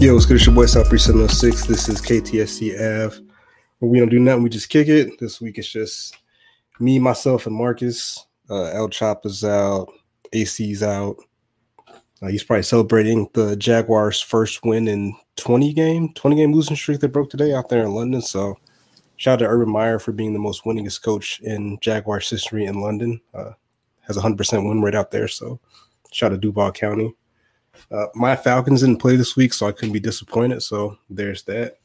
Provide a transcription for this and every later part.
Yo, what's good? It's your boy Southbreeze 706. This is KTSE Ave. Where we don't do nothing, we just kick it. This week it's just me, myself, and Marcus. Uh, El Chop is out, AC's out. Uh, he's probably celebrating the Jaguars' first win in 20 game, 20 game losing streak that broke today out there in London. So shout out to Urban Meyer for being the most winningest coach in Jaguars history in London. Uh, has a 100% win rate out there. So shout out to Duval County. Uh, my Falcons didn't play this week, so I couldn't be disappointed. So there's that.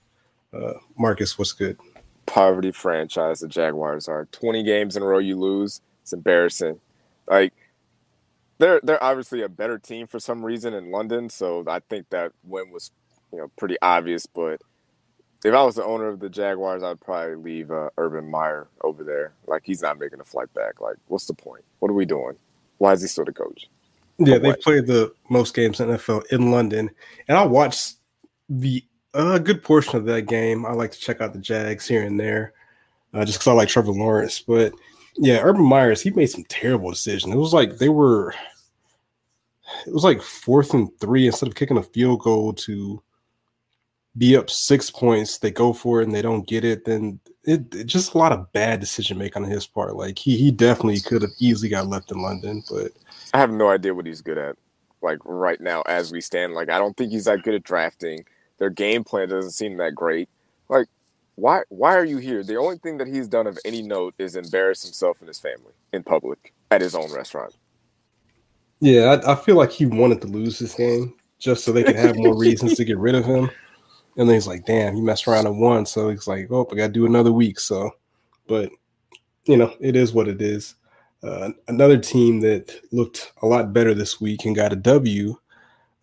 Uh, Marcus, what's good? Poverty franchise the Jaguars are. 20 games in a row you lose. It's embarrassing. Like they're they're obviously a better team for some reason in London, so I think that win was you know pretty obvious. But if I was the owner of the Jaguars, I'd probably leave uh, Urban Meyer over there. Like he's not making a flight back. Like what's the point? What are we doing? Why is he still the coach? Yeah, they played the most games in NFL in London, and I watched the a uh, good portion of that game. I like to check out the Jags here and there, uh, just because I like Trevor Lawrence. But yeah, Urban Myers, he made some terrible decisions. It was like they were, it was like fourth and three instead of kicking a field goal to be up six points. They go for it and they don't get it. Then it, it just a lot of bad decision making on his part. Like he he definitely could have easily got left in London, but I have no idea what he's good at. Like right now, as we stand, like I don't think he's that good at drafting. Their game plan doesn't seem that great. Like, why why are you here? The only thing that he's done of any note is embarrass himself and his family in public at his own restaurant. Yeah, I, I feel like he wanted to lose this game just so they could have more reasons to get rid of him. And then he's like, damn, he messed around and won. So he's like, oh, I got to do another week. So, but, you know, it is what it is. Uh, another team that looked a lot better this week and got a W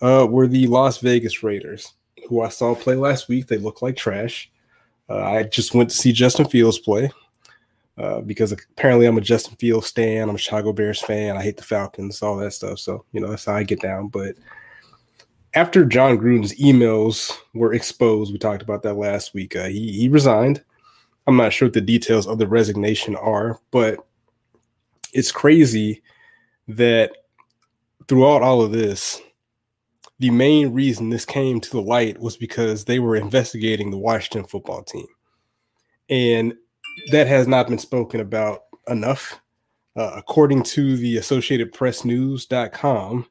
uh, were the Las Vegas Raiders, who I saw play last week. They look like trash. Uh, I just went to see Justin Fields play uh, because apparently I'm a Justin Fields fan. I'm a Chicago Bears fan. I hate the Falcons, all that stuff. So, you know, that's how I get down. But after Jon Gruden's emails were exposed, we talked about that last week. Uh, he, he resigned. I'm not sure what the details of the resignation are, but it's crazy that throughout all of this, the main reason this came to the light was because they were investigating the Washington football team. And that has not been spoken about enough. Uh, according to the Associated Press News.com,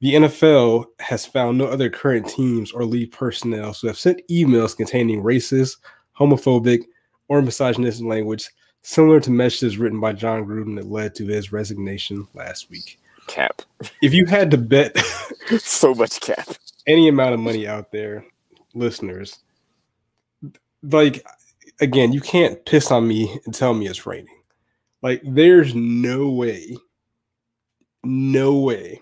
the NFL has found no other current teams or league personnel who have sent emails containing racist, homophobic, or misogynistic language similar to messages written by Jon Gruden that led to his resignation last week. Cap. If you had to bet so much cap, any amount of money out there, listeners, like again, you can't piss on me and tell me it's raining. Like, there's no way, no way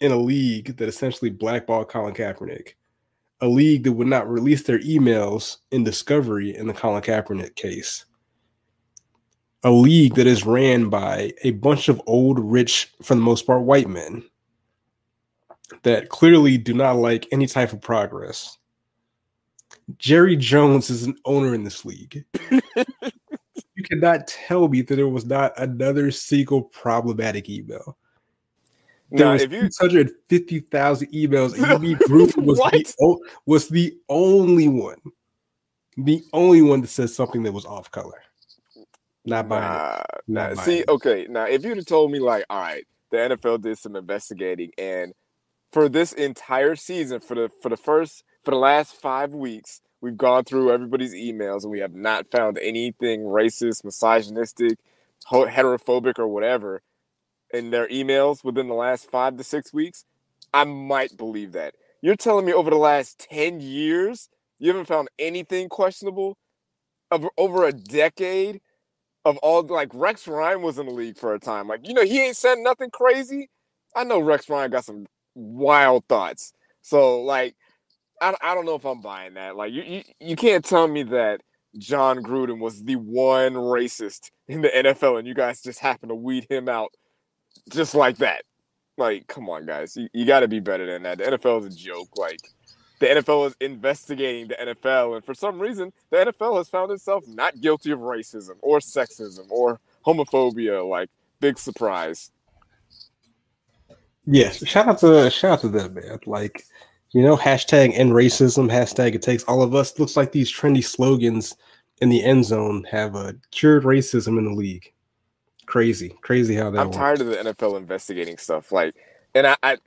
in a league that essentially blackballed Colin Kaepernick, a league that would not release their emails in discovery in the Colin Kaepernick case a league that is ran by a bunch of old, rich, for the most part, white men that clearly do not like any type of progress. Jerry Jones is an owner in this league. you cannot tell me that there was not another single problematic email. There now, was if you 250,000 emails, and you group was the, was the only one, the only one that says something that was off color. Not buying nah. Not nah. See, okay. Now, if you'd have told me, like, all right, the NFL did some investigating, and for this entire season, for the for the first for the last five weeks, we've gone through everybody's emails, and we have not found anything racist, misogynistic, heterophobic, or whatever in their emails within the last five to six weeks. I might believe that. You're telling me over the last ten years, you haven't found anything questionable? Over over a decade of all like Rex Ryan was in the league for a time. Like, you know, he ain't said nothing crazy. I know Rex Ryan got some wild thoughts. So like I, I don't know if I'm buying that. Like you, you you can't tell me that Jon Gruden was the one racist in the NFL and you guys just happen to weed him out just like that. Like, come on, guys. You, you gotta be better than that. The NFL is a joke. Like the NFL is investigating the NFL, and for some reason, the NFL has found itself not guilty of racism or sexism or homophobia. Like, big surprise. Yes, shout out to shout out to them, man. Like, You know, hashtag end racism, hashtag it takes all of us. Looks like these trendy slogans in the end zone have uh, cured racism in the league. Crazy, crazy how that. I'm works. tired of the NFL investigating stuff. Like, and I, I,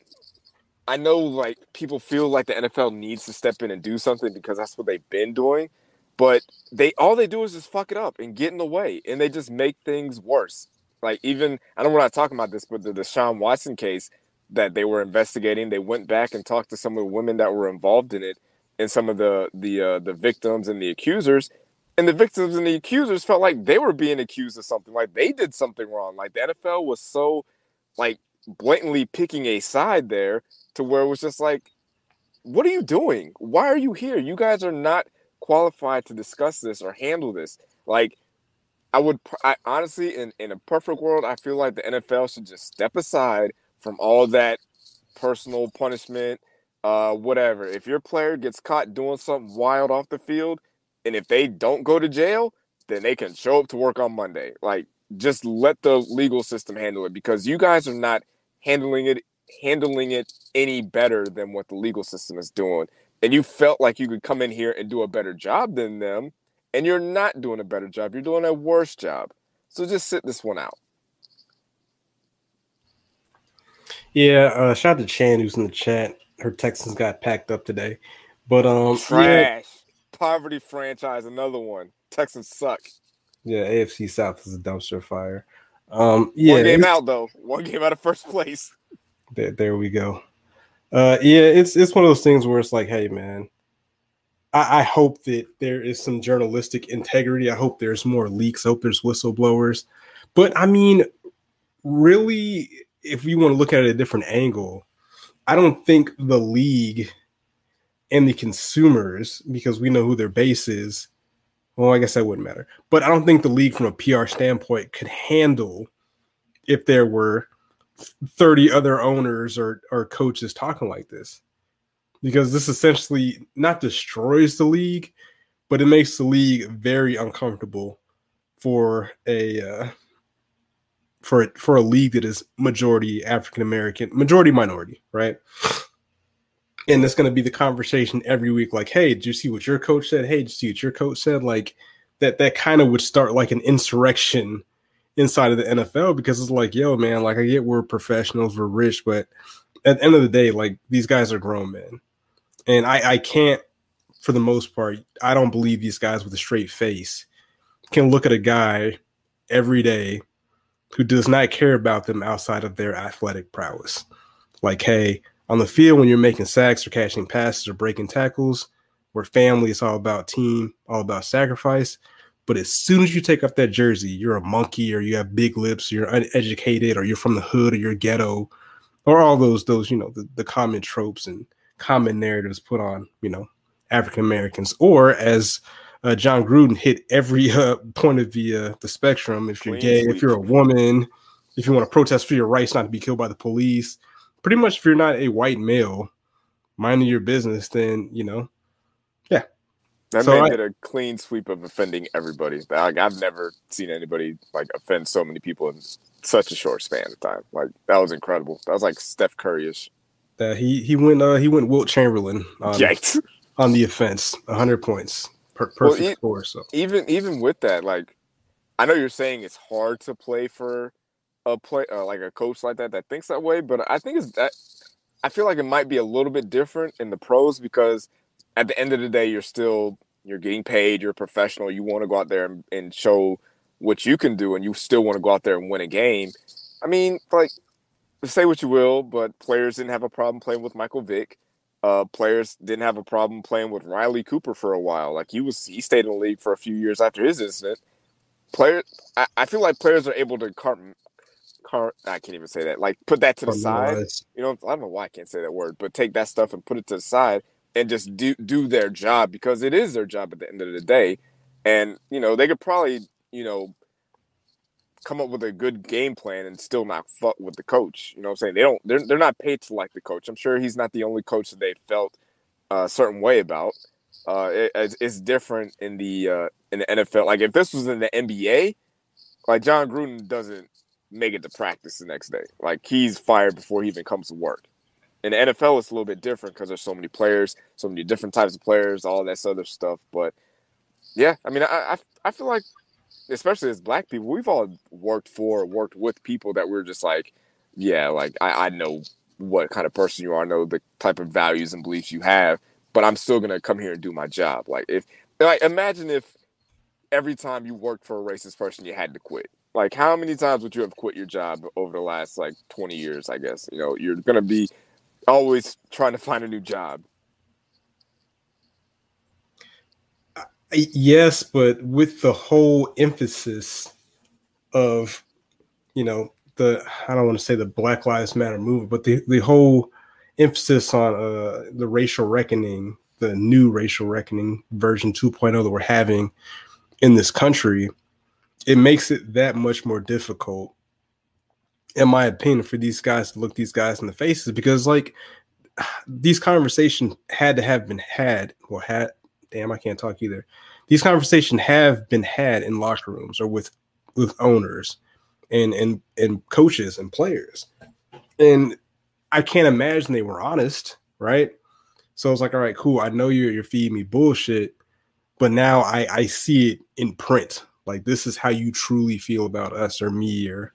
I know like people feel like the NFL needs to step in and do something because that's what they've been doing, but they all they do is just fuck it up and get in the way, and they just make things worse. Like even I don't want to talk about this, but the Deshaun Watson case that they were investigating, they went back and talked to some of the women that were involved in it, and some of the the uh, the victims and the accusers, and the victims and the accusers felt like they were being accused of something, like they did something wrong. Like the NFL was so like blatantly picking a side there to where it was just like, what are you doing? Why are you here? You guys are not qualified to discuss this or handle this. Like, I would, I honestly, in, in a perfect world, I feel like the NFL should just step aside from all that personal punishment, uh, whatever. If your player gets caught doing something wild off the field, and if they don't go to jail, then they can show up to work on Monday. Like, just let the legal system handle it because you guys are not handling it handling it any better than what the legal system is doing. And you felt like you could come in here and do a better job than them, and you're not doing a better job. You're doing a worse job. So just sit this one out. Yeah, uh, shout out to Chan who's in the chat. Her Texans got packed up today, but um, trash, yeah. poverty franchise, another one. Texans suck. Yeah, AFC South is a dumpster fire. Um, yeah, one game out though. One game out of first place. There, there we go. Uh, yeah, it's it's one of those things where it's like, hey, man, I, I hope that there is some journalistic integrity. I hope there's more leaks. I hope there's whistleblowers. But I mean, really, if we want to look at it a different angle, I don't think the league and the consumers, because we know who their base is, well, I guess that wouldn't matter. But I don't think the league, from a PR standpoint, could handle if there were 30 other owners or, or coaches talking like this. Because this essentially not destroys the league, but it makes the league very uncomfortable for a uh, for for a league that is majority African American, majority minority, right? And it's going to be the conversation every week like hey did you see what your coach said? Hey did you see what your coach said? Like that that kind of would start like an insurrection inside of the NFL because it's like yo man like I get we're professionals we're rich but at the end of the day like these guys are grown men. And I I can't for the most part I don't believe these guys with a straight face can look at a guy every day who does not care about them outside of their athletic prowess. Like hey on the field when you're making sacks or catching passes or breaking tackles, where family is all about team, all about sacrifice. But as soon as you take off that jersey, you're a monkey or you have big lips, or you're uneducated or you're from the hood or you're ghetto, or all those those you know the, the common tropes and common narratives put on you know African Americans, or as uh, Jon Gruden hit every uh, point of the uh, the spectrum. If you're gay, if you're a woman, if you want to protest for your rights not to be killed by the police, pretty much if you're not a white male minding your business, then you know, yeah. That so man I, did a clean sweep of offending everybody. Like I've never seen anybody like offend so many people in such a short span of time. Like that was incredible. That was like Steph Curry-ish. Uh, he he went uh, he went Wilt Chamberlain on, on the offense, hundred points, per- perfect well, e- score. So even even with that, like I know you're saying it's hard to play for a play uh, like a coach like that that thinks that way, but I think it's that I feel like it might be a little bit different in the pros because at the end of the day, you're still you're getting paid, you're a professional, you want to go out there and, and show what you can do, and you still want to go out there and win a game. I mean, like say what you will, but players didn't have a problem playing with Michael Vick. Uh, players didn't have a problem playing with Riley Cooper for a while. Like he was, he stayed in the league for a few years after his incident. Players, I, I feel like players are able to car I can't even say that. Like put that to the side. You know, I don't know why I can't say that word, but take that stuff and put it to the side and just do do their job because it is their job at the end of the day. And, you know, they could probably, you know, come up with a good game plan and still not fuck with the coach. You know what I'm saying? They don't they're they're not paid to like the coach. I'm sure he's not the only coach that they felt a certain way about. Uh, it, it's different in the uh, in the NFL. Like if this was in the NBA, like Jon Gruden doesn't make it to practice the next day. Like he's fired before he even comes to work. In the NFL, it's a little bit different because there's so many players, so many different types of players, all that other stuff. But yeah, I mean, I I, I feel like, especially as black people, we've all worked for, worked with people that we're just like, yeah, like I, I know what kind of person you are, I know the type of values and beliefs you have, but I'm still gonna come here and do my job. Like if like imagine if every time you worked for a racist person you had to quit. Like how many times would you have quit your job over the last like 20 years, I guess? You know, you're gonna be always trying to find a new job. Yes, but with the whole emphasis of, you know, the I don't want to say the Black Lives Matter movement, but the the whole emphasis on uh, the racial reckoning, the new racial reckoning version 2.0 that we're having in this country, it makes it that much more difficult, in my opinion, for these guys to look these guys in the faces because like these conversations had to have been had or had damn I can't talk either. These conversations have been had in locker rooms or with with owners and and and coaches and players. And I can't imagine they were honest, right? So it's like, all right, cool. I know you're you're feeding me bullshit, but now I I see it in print. Like this is how you truly feel about us or me or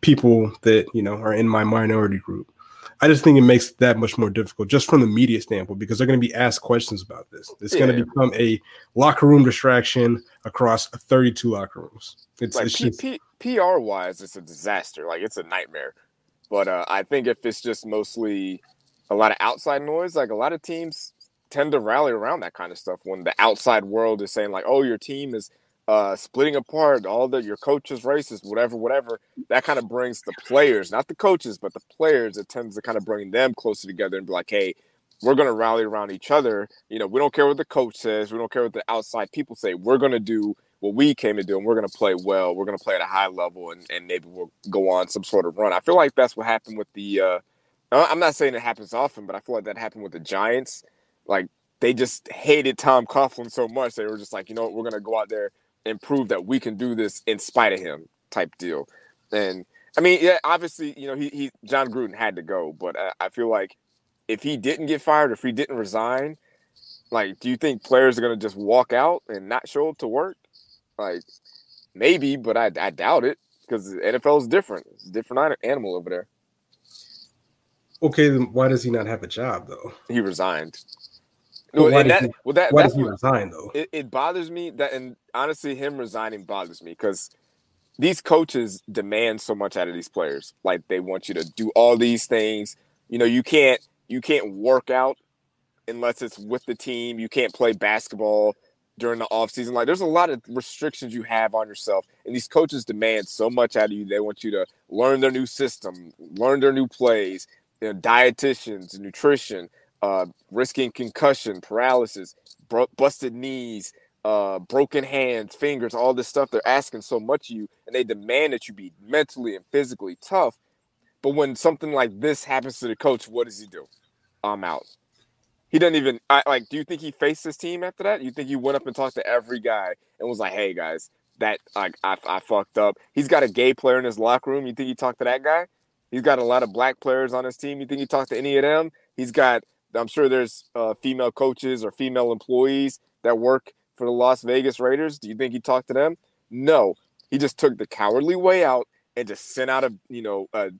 people that you know are in my minority group. I just think it makes that much more difficult just from the media standpoint because they're going to be asked questions about this. It's yeah. going to become a locker room distraction across 32 locker rooms. It's, like it's P- P- PR wise, it's a disaster. Like it's a nightmare. But uh, I think if it's just mostly a lot of outside noise, like a lot of teams tend to rally around that kind of stuff when the outside world is saying like, "Oh, your team is uh, splitting apart, all the your coaches racist, whatever, whatever." That kind of brings the players, not the coaches, but the players. It tends to kind of bring them closer together and be like, "Hey, we're going to rally around each other. You know, we don't care what the coach says. We don't care what the outside people say. We're going to do what we came to do and we're going to play well. We're going to play at a high level and, and maybe we'll go on some sort of run. I feel like that's what happened with the. Uh, I'm not saying it happens often, but I feel like that happened with the Giants. Like they just hated Tom Coughlin so much they were just like, you know what, we're going to go out there and prove that we can do this in spite of him, type deal. And I mean, yeah, obviously, you know, he, he Jon Gruden had to go, but I, I feel like if he didn't get fired, if he didn't resign, like, do you think players are going to just walk out and not show up to work? Like maybe, but I, I doubt it because the NFL is different. It's a different animal over there. Okay, then why does he not have a job though? He resigned. Well, why, that, he, well, that, why does he resign though? It, it, bothers me that, and honestly, him resigning bothers me because these coaches demand so much out of these players. Like they want you to do all these things. You know, you can't you can't work out unless it's with the team. You can't play basketball during the offseason. Like there's a lot of restrictions you have on yourself. And these coaches demand so much out of you. They want you to learn their new system, learn their new plays, you know, dietitians, nutrition, uh, risking concussion, paralysis, bro- busted knees, uh, broken hands, fingers, all this stuff. They're asking so much of you, and they demand that you be mentally and physically tough. But when something like this happens to the coach, what does he do? I'm out. He doesn't even I, like. Do you think he faced his team after that? You think he went up and talked to every guy and was like, "Hey guys, that like I, I fucked up." He's got a gay player in his locker room. You think he talked to that guy? He's got a lot of black players on his team. You think he talked to any of them? He's got. I'm sure there's uh, female coaches or female employees that work for the Las Vegas Raiders. Do you think he talked to them? No. He just took the cowardly way out and just sent out a you know a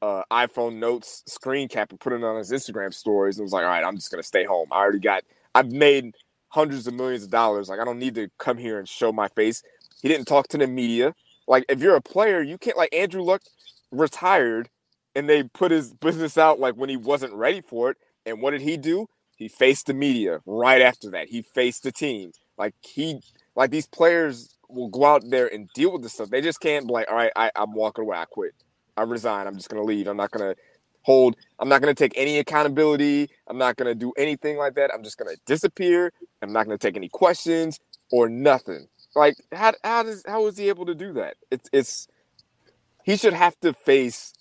uh, iPhone notes screen cap and put it on his Instagram stories and was like, all right, I'm just gonna stay home. I already got I've made hundreds of millions of dollars. Like I don't need to come here and show my face. He didn't talk to the media. Like if you're a player, you can't like Andrew Luck retired and they put his business out like when he wasn't ready for it. And what did he do? He faced the media right after that. He faced the team. Like he like these players will go out there and deal with this stuff. They just can't be like, all right, I, I'm walking away. I quit. I resign. I'm just to leave. I'm not to hold, I'm not to take any accountability. I'm not to do anything like that. I'm just to disappear. I'm not to take any questions or nothing. Like, how, how does, how is he able to do that? It's, it's, he should have to face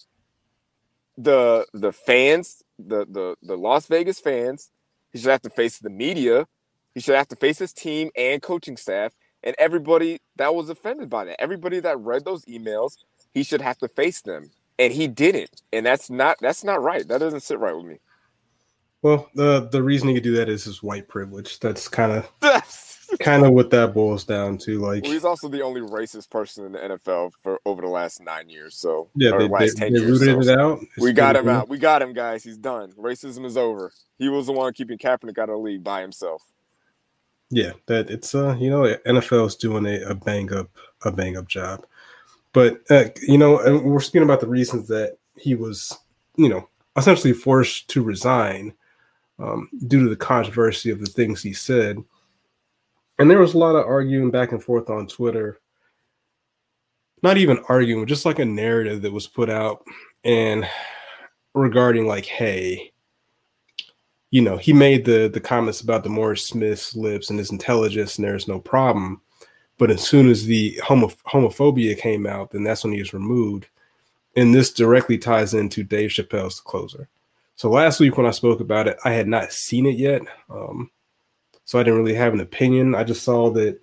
the, the fans, the, the, the Las Vegas fans. He should have to face the media. He should have to face his team and coaching staff and everybody that was offended by that. Everybody that read those emails he should have to face them, and he didn't. And that's not that's not right. That doesn't sit right with me. Well, the the reason he could do that is his white privilege. That's kind of kind of what that boils down to. Like well, he's also the only racist person in the NFL for over the last nine years. So yeah, they, last they, 10 they years, rooted so. it out. It's We got him cool. out. We got him, guys. He's done. Racism is over. He was the one keeping Kaepernick out of the league by himself. Yeah, that it's uh you know NFL is doing a, a bang up a bang up job, but uh, you know and we're speaking about the reasons that he was you know essentially forced to resign um, due to the controversy of the things he said, and there was a lot of arguing back and forth on Twitter. Not even arguing, just like a narrative that was put out and regarding like, hey, you know, he made the the comments about DeMaurice Smith's lips and his intelligence, and there's no problem. But as soon as the homo- homophobia came out, then that's when he was removed. And this directly ties into Dave Chappelle's Closer. So last week when I spoke about it, I had not seen it yet, um, so I didn't really have an opinion. I just saw that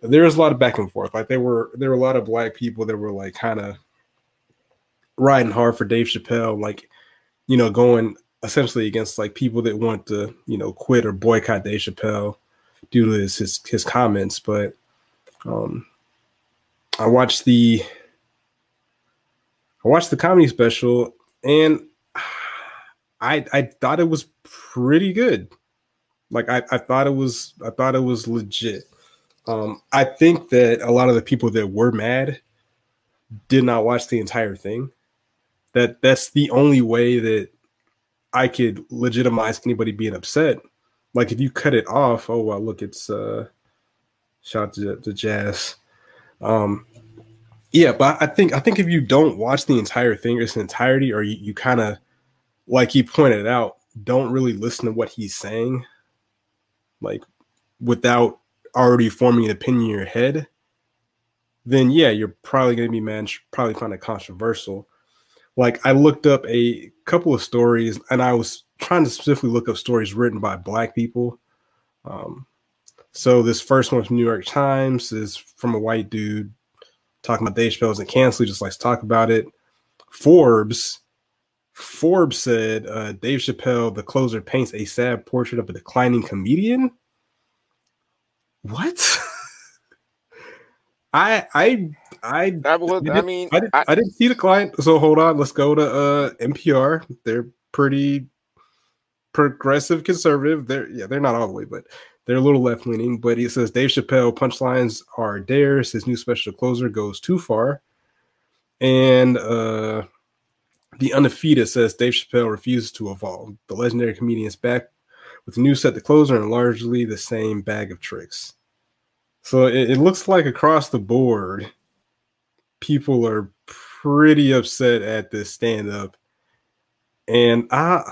there was a lot of back and forth. Like there were there were a lot of black people that were like kind of riding hard for Dave Chappelle, like you know, going essentially against like people that want to, you know, quit or boycott Dave Chappelle due to his his, his comments. But um I watched the I watched the comedy special and I I thought it was pretty good. Like I, I thought it was I thought it was legit. Um I think that a lot of the people that were mad did not watch the entire thing. That that's the only way that I could legitimize anybody being upset. Like if you cut it off, oh well, look, it's uh shout out to, to Jazz. Um yeah, but I think I think if you don't watch the entire thing in its entirety, or you, you kind of like he pointed out, don't really listen to what he's saying, like without already forming an opinion in your head, then yeah, you're probably gonna be man, probably find it controversial like I looked up a couple of stories and I was trying to specifically look up stories written by black people. Um, so this first one from New York Times is from a white dude talking about Dave Chappelle and cancel. He just likes to talk about it. Forbes, Forbes said uh, Dave Chappelle, the closer, paints a sad portrait of a declining comedian. What? I I I was, I mean, I, did, I- I didn't see the client. So hold on. Let's go to uh, NPR. They're pretty progressive conservative. They're yeah, they're not all the way, but they're a little left leaning. But he says Dave Chappelle punchlines are dares. His new special closer goes too far. And uh, the undefeated says Dave Chappelle refuses to evolve. The legendary comedian is back with a new set to closer and largely the same bag of tricks. So it, it looks like across the board, people are pretty upset at this stand up. And I,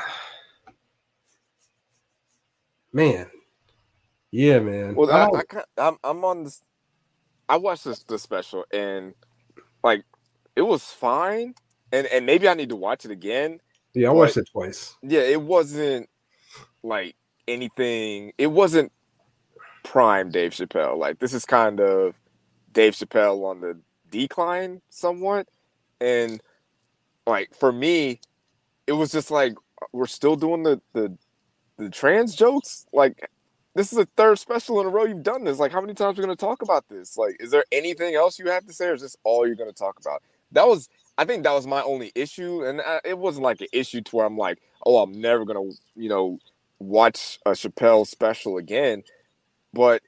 man, yeah, man. Well, I I, I, I'm I'm on this. I watched this the special and like it was fine, and and maybe I need to watch it again. yeah, I watched it twice. Yeah, it wasn't like anything. It wasn't prime Dave Chappelle. Like this is kind of Dave Chappelle on the decline somewhat, and like for me, it was just like we're still doing the the the trans jokes. Like this is a third special in a row you've done this. Like how many times are we going to talk about this? Like is there anything else you have to say, or is this all you're going to talk about? That was. I think that was my only issue, and I, it wasn't like an issue to where I'm like, oh, I'm never gonna, you know, watch a Chappelle special again. But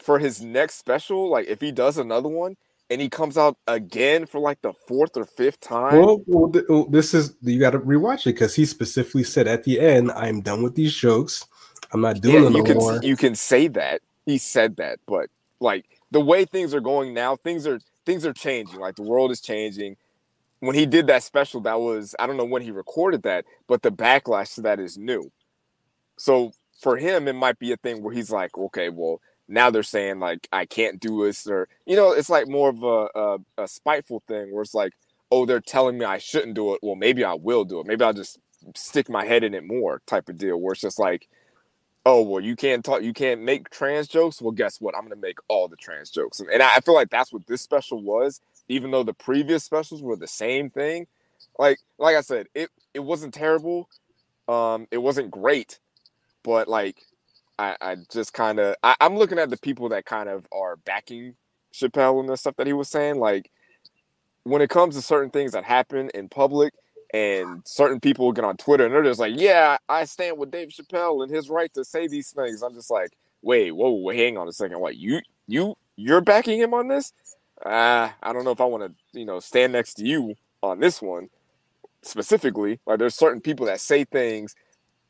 for his next special, like if he does another one and he comes out again for like the fourth or fifth time, Well, well, th- well, this is you got to rewatch it because he specifically said at the end, "I'm done with these jokes. I'm not doing yeah, them you no can more." you can say that he said that, but like the way things are going now, things are things are changing. Like the world is changing. When he did that special, that was I don't know when he recorded that, but the backlash to that is new. So for him, it might be a thing where he's like, okay, well now they're saying like I can't do this, or you know, it's like more of a, a, a spiteful thing where it's like, oh, they're telling me I shouldn't do it. Well, maybe I will do it. Maybe I'll just stick my head in it more, type of deal. Where it's just like, oh well you can't talk you can't make trans jokes well guess what i'm gonna make all the trans jokes and, and I, I feel like that's what this special was even though the previous specials were the same thing like like i said it it wasn't terrible Um, it wasn't great, but like I, I just kind of I'm looking at the people that kind of are backing Chappelle and the stuff that he was saying. Like when it comes to certain things that happen in public, and certain people get on Twitter and they're just like, "Yeah, I stand with Dave Chappelle and his right to say these things." I'm just like, "Wait, whoa, hang on a second. What you you you're backing him on this?" Uh, I don't know if I want to, you know, stand next to you on this one specifically. Like, there's certain people that say things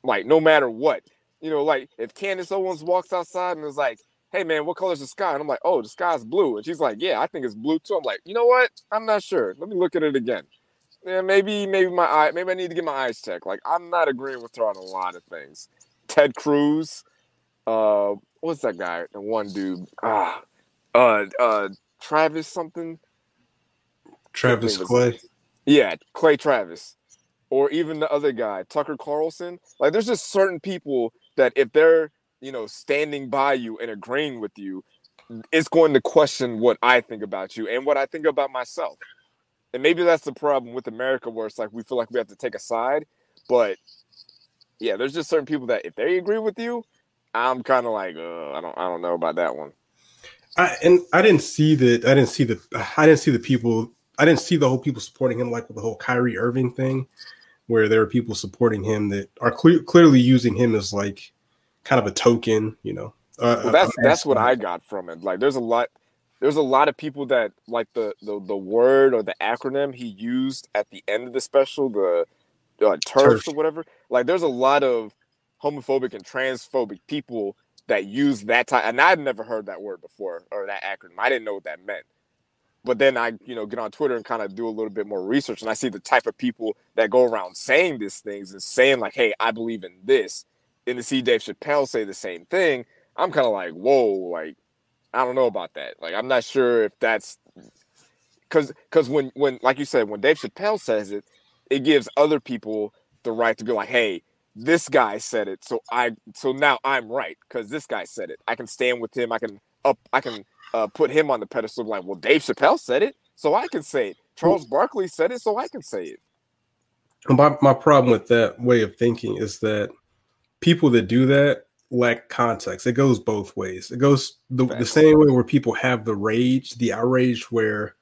like no matter what. You know, like if Candace Owens walks outside and is like, "Hey man, what color is the sky?" and I'm like, "Oh, the sky's blue," and she's like, "Yeah, I think it's blue too." I'm like, "You know what? I'm not sure. Let me look at it again." Yeah, maybe maybe my eye maybe I need to get my eyes checked. Like I'm not agreeing with her on a lot of things. Ted Cruz, uh, what's that guy? The one dude, ah, uh, uh, Travis something. Travis Clay. Yeah, Clay Travis, or even the other guy, Tucker Carlson. Like, there's just certain people that if they're you know standing by you and agreeing with you, it's going to question what I think about you and what I think about myself. And maybe that's the problem with America, where it's like we feel like we have to take a side. But yeah, there's just certain people that if they agree with you, I'm kind of like, I don't, I don't know about that one. I and I didn't see that. I didn't see the. I didn't see the people. I didn't see the whole people supporting him like with the whole Kyrie Irving thing, where there are people supporting him that are cle- clearly using him as like kind of a token. You know, uh, well, that's that's what I got from it. Like, there's a lot. There's a lot of people that like the the, the word or the acronym he used at the end of the special, the uh, TERF or whatever. Like, there's a lot of homophobic and transphobic people that use that type. And I've never heard that word before or that acronym. I didn't know what that meant. But then I, you know, get on Twitter and kind of do a little bit more research, and I see the type of people that go around saying these things and saying like, "Hey, I believe in this," and to see Dave Chappelle say the same thing, I'm kind of like, "Whoa!" Like, I don't know about that. Like, I'm not sure if that's because because when when like you said, when Dave Chappelle says it, it gives other people the right to be like, "Hey, this guy said it, so I so now I'm right because this guy said it. I can stand with him. I can up. I can uh, put him on the pedestal. Like, well, Dave Chappelle said it, so I can say it. Charles Barkley said it, so I can say it. My my problem with that way of thinking is that people that do that lack context. It goes both ways. It goes the, the same way where people have the rage, the outrage where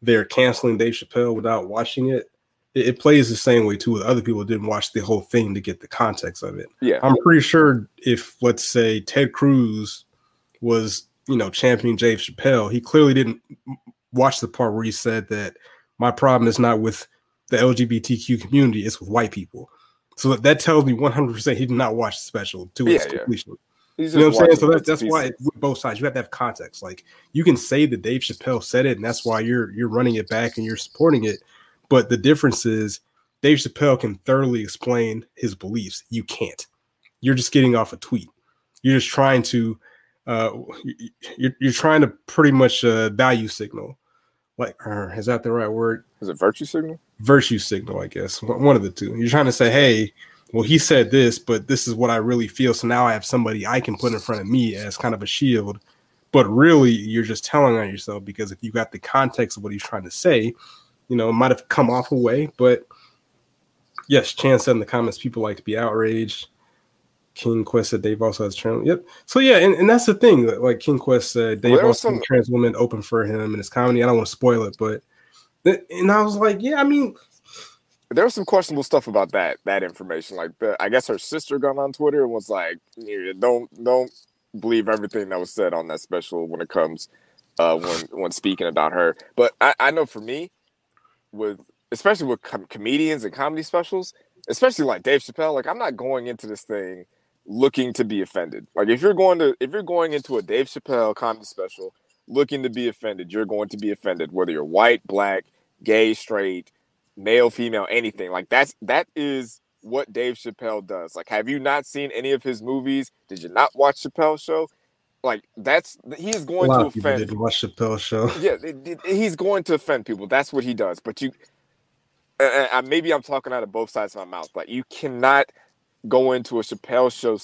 they're canceling Dave Chappelle without watching it it, it, plays the same way too. With other people didn't watch the whole thing to get the context of it. Yeah, I'm pretty sure if let's say Ted Cruz was you know championing Dave Chappelle, he clearly didn't watch the part where he said that my problem is not with the LGBTQ community, it's with white people. So that tells me 100% he did not watch the special to its yeah, completion. Yeah. You know what I'm saying? So that, that's why it, both sides you have to have context. Like you can say that Dave Chappelle said it, and that's why you're you're running it back and you're supporting it. But the difference is Dave Chappelle can thoroughly explain his beliefs. You can't. You're just getting off a tweet. You're just trying to uh, you're, you're trying to pretty much uh, value signal. Like, uh, is that the right word? Is it virtue signal? Virtue signal, I guess. One of the two. You're trying to say, hey, well, he said this, but this is what I really feel. So now I have somebody I can put in front of me as kind of a shield. But really, you're just telling on yourself because if you got the context of what he's trying to say, you know, it might have come off a way, but yes, Chan said in the comments, people like to be outraged. King Quest said Dave also has trans. Yep. So yeah, and, and that's the thing. Like King Quest said, Dave well, also some... trans woman open for him in his comedy. I don't want to spoil it, but and I was like, yeah, I mean, there was some questionable stuff about that that information. Like the, I guess her sister got on Twitter and was like, don't don't believe everything that was said on that special when it comes uh when when speaking about her. But I, I know for me, with especially with com- comedians and comedy specials, especially like Dave Chappelle. Like I'm not going into this thing looking to be offended. Like if you're going to if you're going into a Dave Chappelle comedy special looking to be offended, you're going to be offended whether you're white, black, gay, straight, male, female, anything. Like that's that is what Dave Chappelle does. Like have you not seen any of his movies? Did you not watch Chappelle's show? Like that's he's going to offend. Didn't watch Chappelle show. Yeah, it, it, he's going to offend people. That's what he does. But you, uh, maybe I'm talking out of both sides of my mouth. Like you cannot go into a Chappelle show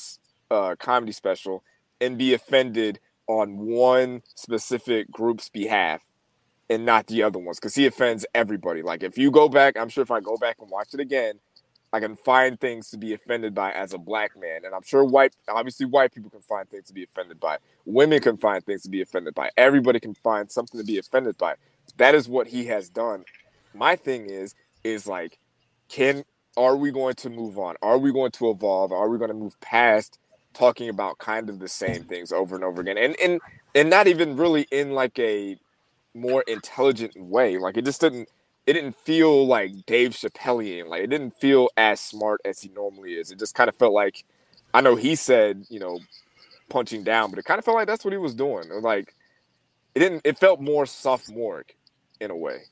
uh, comedy special and be offended on one specific group's behalf and not the other ones because he offends everybody. Like if you go back, I'm sure if I go back and watch it again, I can find things to be offended by as a black man, and I'm sure white, obviously white people can find things to be offended by. Women can find things to be offended by. Everybody can find something to be offended by. That is what he has done. My thing is, is like, can are we going to move on? Are we going to evolve? Are we going to move past talking about kind of the same things over and over again, and and and not even really in like a more intelligent way? Like it just didn't it didn't feel like Dave Chappelleian. Like it didn't feel as smart as he normally is. It just kind of felt like I know he said, you know, punching down, but it kind of felt like that's what he was doing. It was Like it didn't it felt more sophomoric in a way.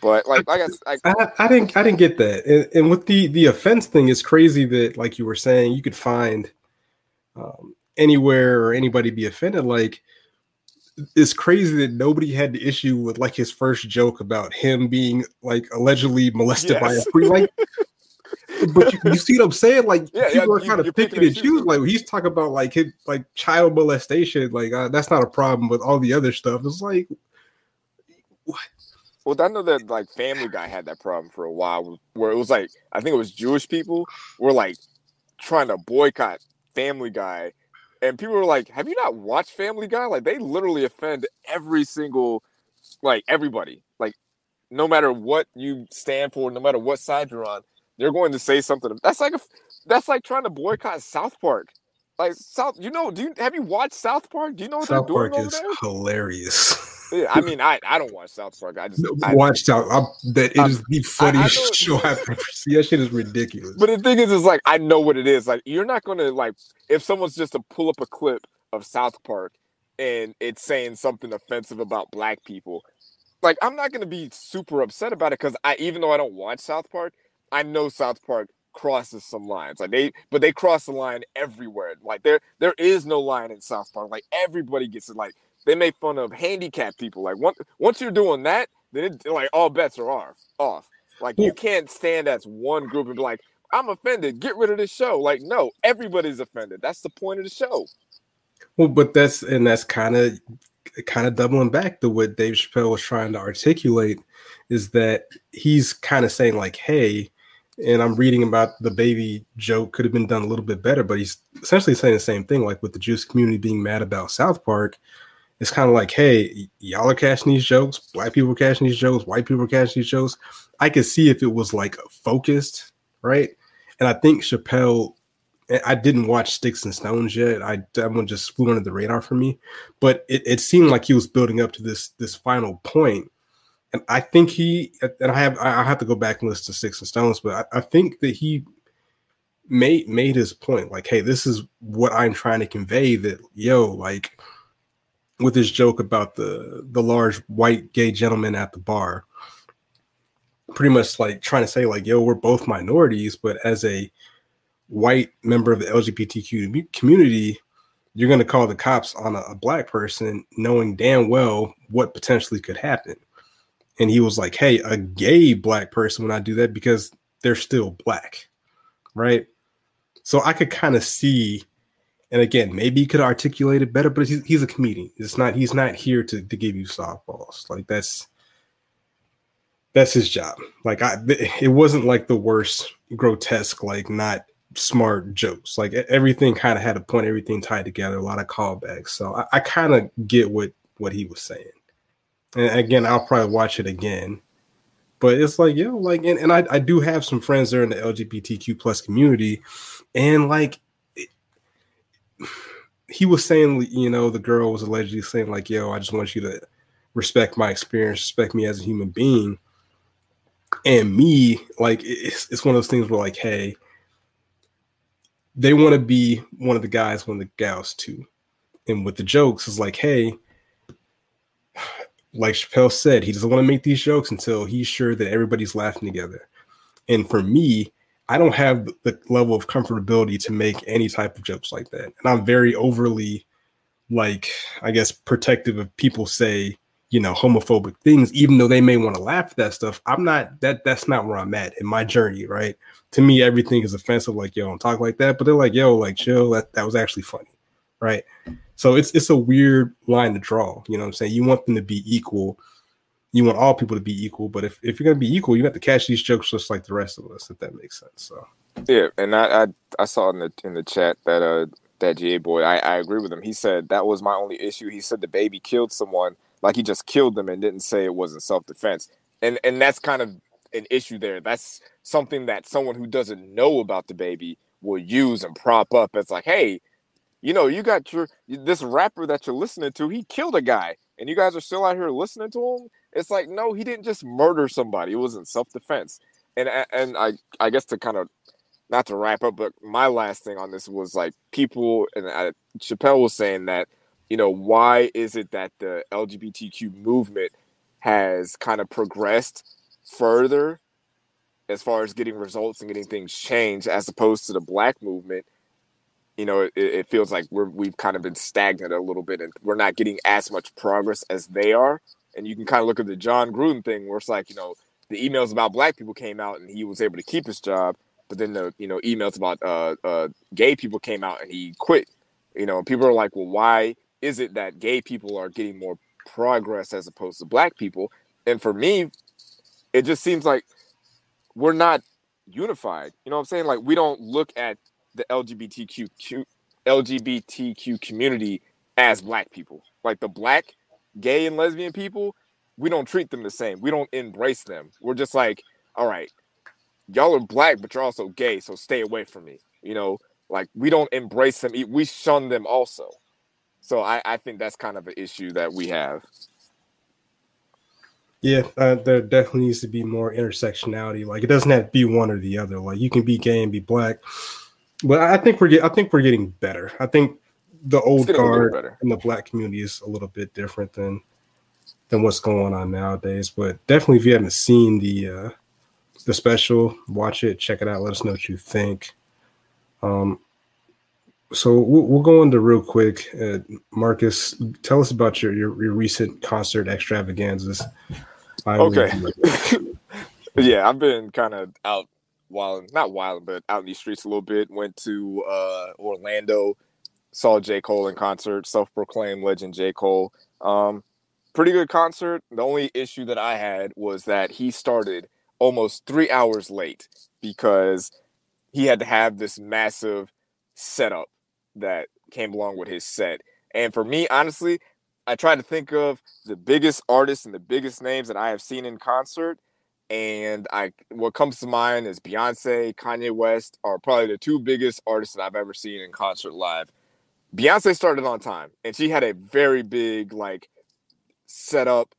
But like I guess I, I, I didn't I didn't get that. And, and, with the the offense thing, it's crazy that like you were saying, you could find um, anywhere or anybody be offended. Like it's crazy that nobody had the issue with like his first joke about him being like allegedly molested yes. by a free like but you, you, see what I'm saying? Like yeah, people yeah, are kind of picking and choosing. Like he's talking about like his like child molestation. Like uh, that's not a problem. But all the other stuff It's like what? Well, I know that like Family Guy had that problem for a while, where it was like I think it was Jewish people were like trying to boycott Family Guy and people were like, "Have you not watched Family Guy?" Like they literally offend every single, like everybody. Like no matter what you stand for, no matter what side you're on, they're going to say something. That's like a, that's like trying to boycott South Park. Like South, you know, do you have you watched South Park? Do you know what South they're doing Park over is there? Hilarious. Yeah, I mean, I, I don't watch South Park. I just I, watch South. I'm, that it is the funniest I, I show I've ever seen. That shit is ridiculous. But the thing is, is like I know what it is. Like you're not gonna like if someone's just to pull up a clip of South Park and it's saying something offensive about black people. Like I'm not gonna be super upset about it because I even though I don't watch South Park, I know South Park crosses some lines. Like they but they cross the line everywhere. Like there there is no line in South Park. Like everybody gets it. Like they make fun of handicapped people. Like once once you're doing that, then it like all bets are off. Off. Like you can't stand as one group and be like, I'm offended. Get rid of this show. Like no, everybody's offended. That's the point of the show. Well, but that's and that's kind of kind of doubling back to what Dave Chappelle was trying to articulate is that he's kind of saying like, hey, and I'm reading about the baby joke could have been done a little bit better, but he's essentially saying the same thing, like with the Jewish community being mad about South Park it's kind of like, hey, y'all are catching these jokes, black people are catching these jokes, white people are catching these jokes. I could see if it was like focused, right? And I think Chappelle, eh, I didn't watch Sticks and Stones yet. I that one just flew under the radar for me, but it, it seemed like he was building up to this this final point. And I think he, and I have I have to go back and listen to Sticks and Stones, but I, I think that he made made his point. Like, hey, this is what I'm trying to convey. That yo, like with his joke about the the large white gay gentleman at the bar. Pretty much like trying to say like yo we're both minorities but as a white member of the lgbtq community you're going to call the cops on a, a, black person knowing damn well what potentially could happen. And he was like hey a gay black person would not do that because they're still black right? So i could kind of see and again, maybe he could articulate it better, but he's, he's a comedian. It's not he's not here to, to give you softballs. Like that's that's his job. Like I it wasn't like the worst grotesque, like not smart jokes. Like everything kind of had a point, everything tied together, a lot of callbacks. So I, I kind of get what what he was saying. And again, I'll probably watch it again. But it's like, yo, like, and, and I, I do have some friends there in the LGBTQ plus community, and like he was saying, you know, the girl was allegedly saying, like, yo, I just want you to respect my experience, respect me as a human being. And me, like, it's, it's one of those things where, like, hey, they want to be one of the guys, one of the gals too. And with the jokes, is like, hey, like Chappelle said, he doesn't want to make these jokes until he's sure that everybody's laughing together. And for me, I don't have the level of comfortability to make any type of jokes like that. And I'm very overly like I guess protective of people say, you know, homophobic things, even though they may want to laugh at that stuff. I'm not that that's not where I'm at in my journey, right? To me, everything is offensive, like, yo, don't talk like that. But they're like, yo, like chill, that, that was actually funny. Right. So it's it's a weird line to draw. You know what I'm saying? You want them to be equal, you want all people to be equal. But if, if you're gonna be equal, you have to catch these jokes just like the rest of us, if that makes sense. So yeah, and I I, I saw in the in the chat that uh that GA boy, I, I agree with him. He said that was my only issue. He said the baby killed someone, like he just killed them and didn't say it wasn't self defense. And and that's kind of an issue there. That's something that someone who doesn't know about the baby will use and prop up as like, hey, you know, you got your this rapper that you're listening to, he killed a guy, and you guys are still out here listening to him. It's like, no, he didn't just murder somebody. It was in self defense. And and I I guess to kind of not to wrap up, but my last thing on this was like people and I, Chappelle was saying that you know why is it that the LGBTQ movement has kind of progressed further as far as getting results and getting things changed as opposed to the black movement you know it, it feels like we're we've kind of been stagnant a little bit and we're not getting as much progress as they are and you can kind of look at the Jon Gruden thing where it's like you know the emails about black people came out and he was able to keep his job but then the you know emails about uh, uh, gay people came out and he quit. You know, people are like, well, why is it that gay people are getting more progress as opposed to black people? And for me, it just seems like we're not unified. You know what I'm saying? Like we don't look at the LGBTQ LGBTQ community as black people. Like the black gay and lesbian people, we don't treat them the same. We don't embrace them. We're just like, all right, y'all are black, but you're also gay, so stay away from me. You know, like we don't embrace them, we shun them also. So I, I think that's kind of an issue that we have. Yeah, uh, there definitely needs to be more intersectionality. Like it doesn't have to be one or the other. Like you can be gay and be black, but I think we're get, I think we're getting better. I think the old guard in the black community is a little bit different than than what's going on nowadays. But definitely, if you haven't seen the uh, the special. Watch it, check it out. Let us know what you think. Um, so we'll, we'll go into real quick. Uh, Marcus, tell us about your, your, your recent concert extravaganzas. okay. yeah, I've been kind of out while not wild, but out in these streets a little bit. Went to uh, Orlando, saw J. Cole in concert, self-proclaimed legend J. Cole. Um, pretty good concert. The only issue that I had was that he started almost three hours late because he had to have this massive setup that came along with his set. And for me, honestly, I try to think of the biggest artists and the biggest names that I have seen in concert. And I what comes to mind is Beyonce, Kanye West are probably the two biggest artists that I've ever seen in concert live. Beyonce started on time and she had a very big like setup,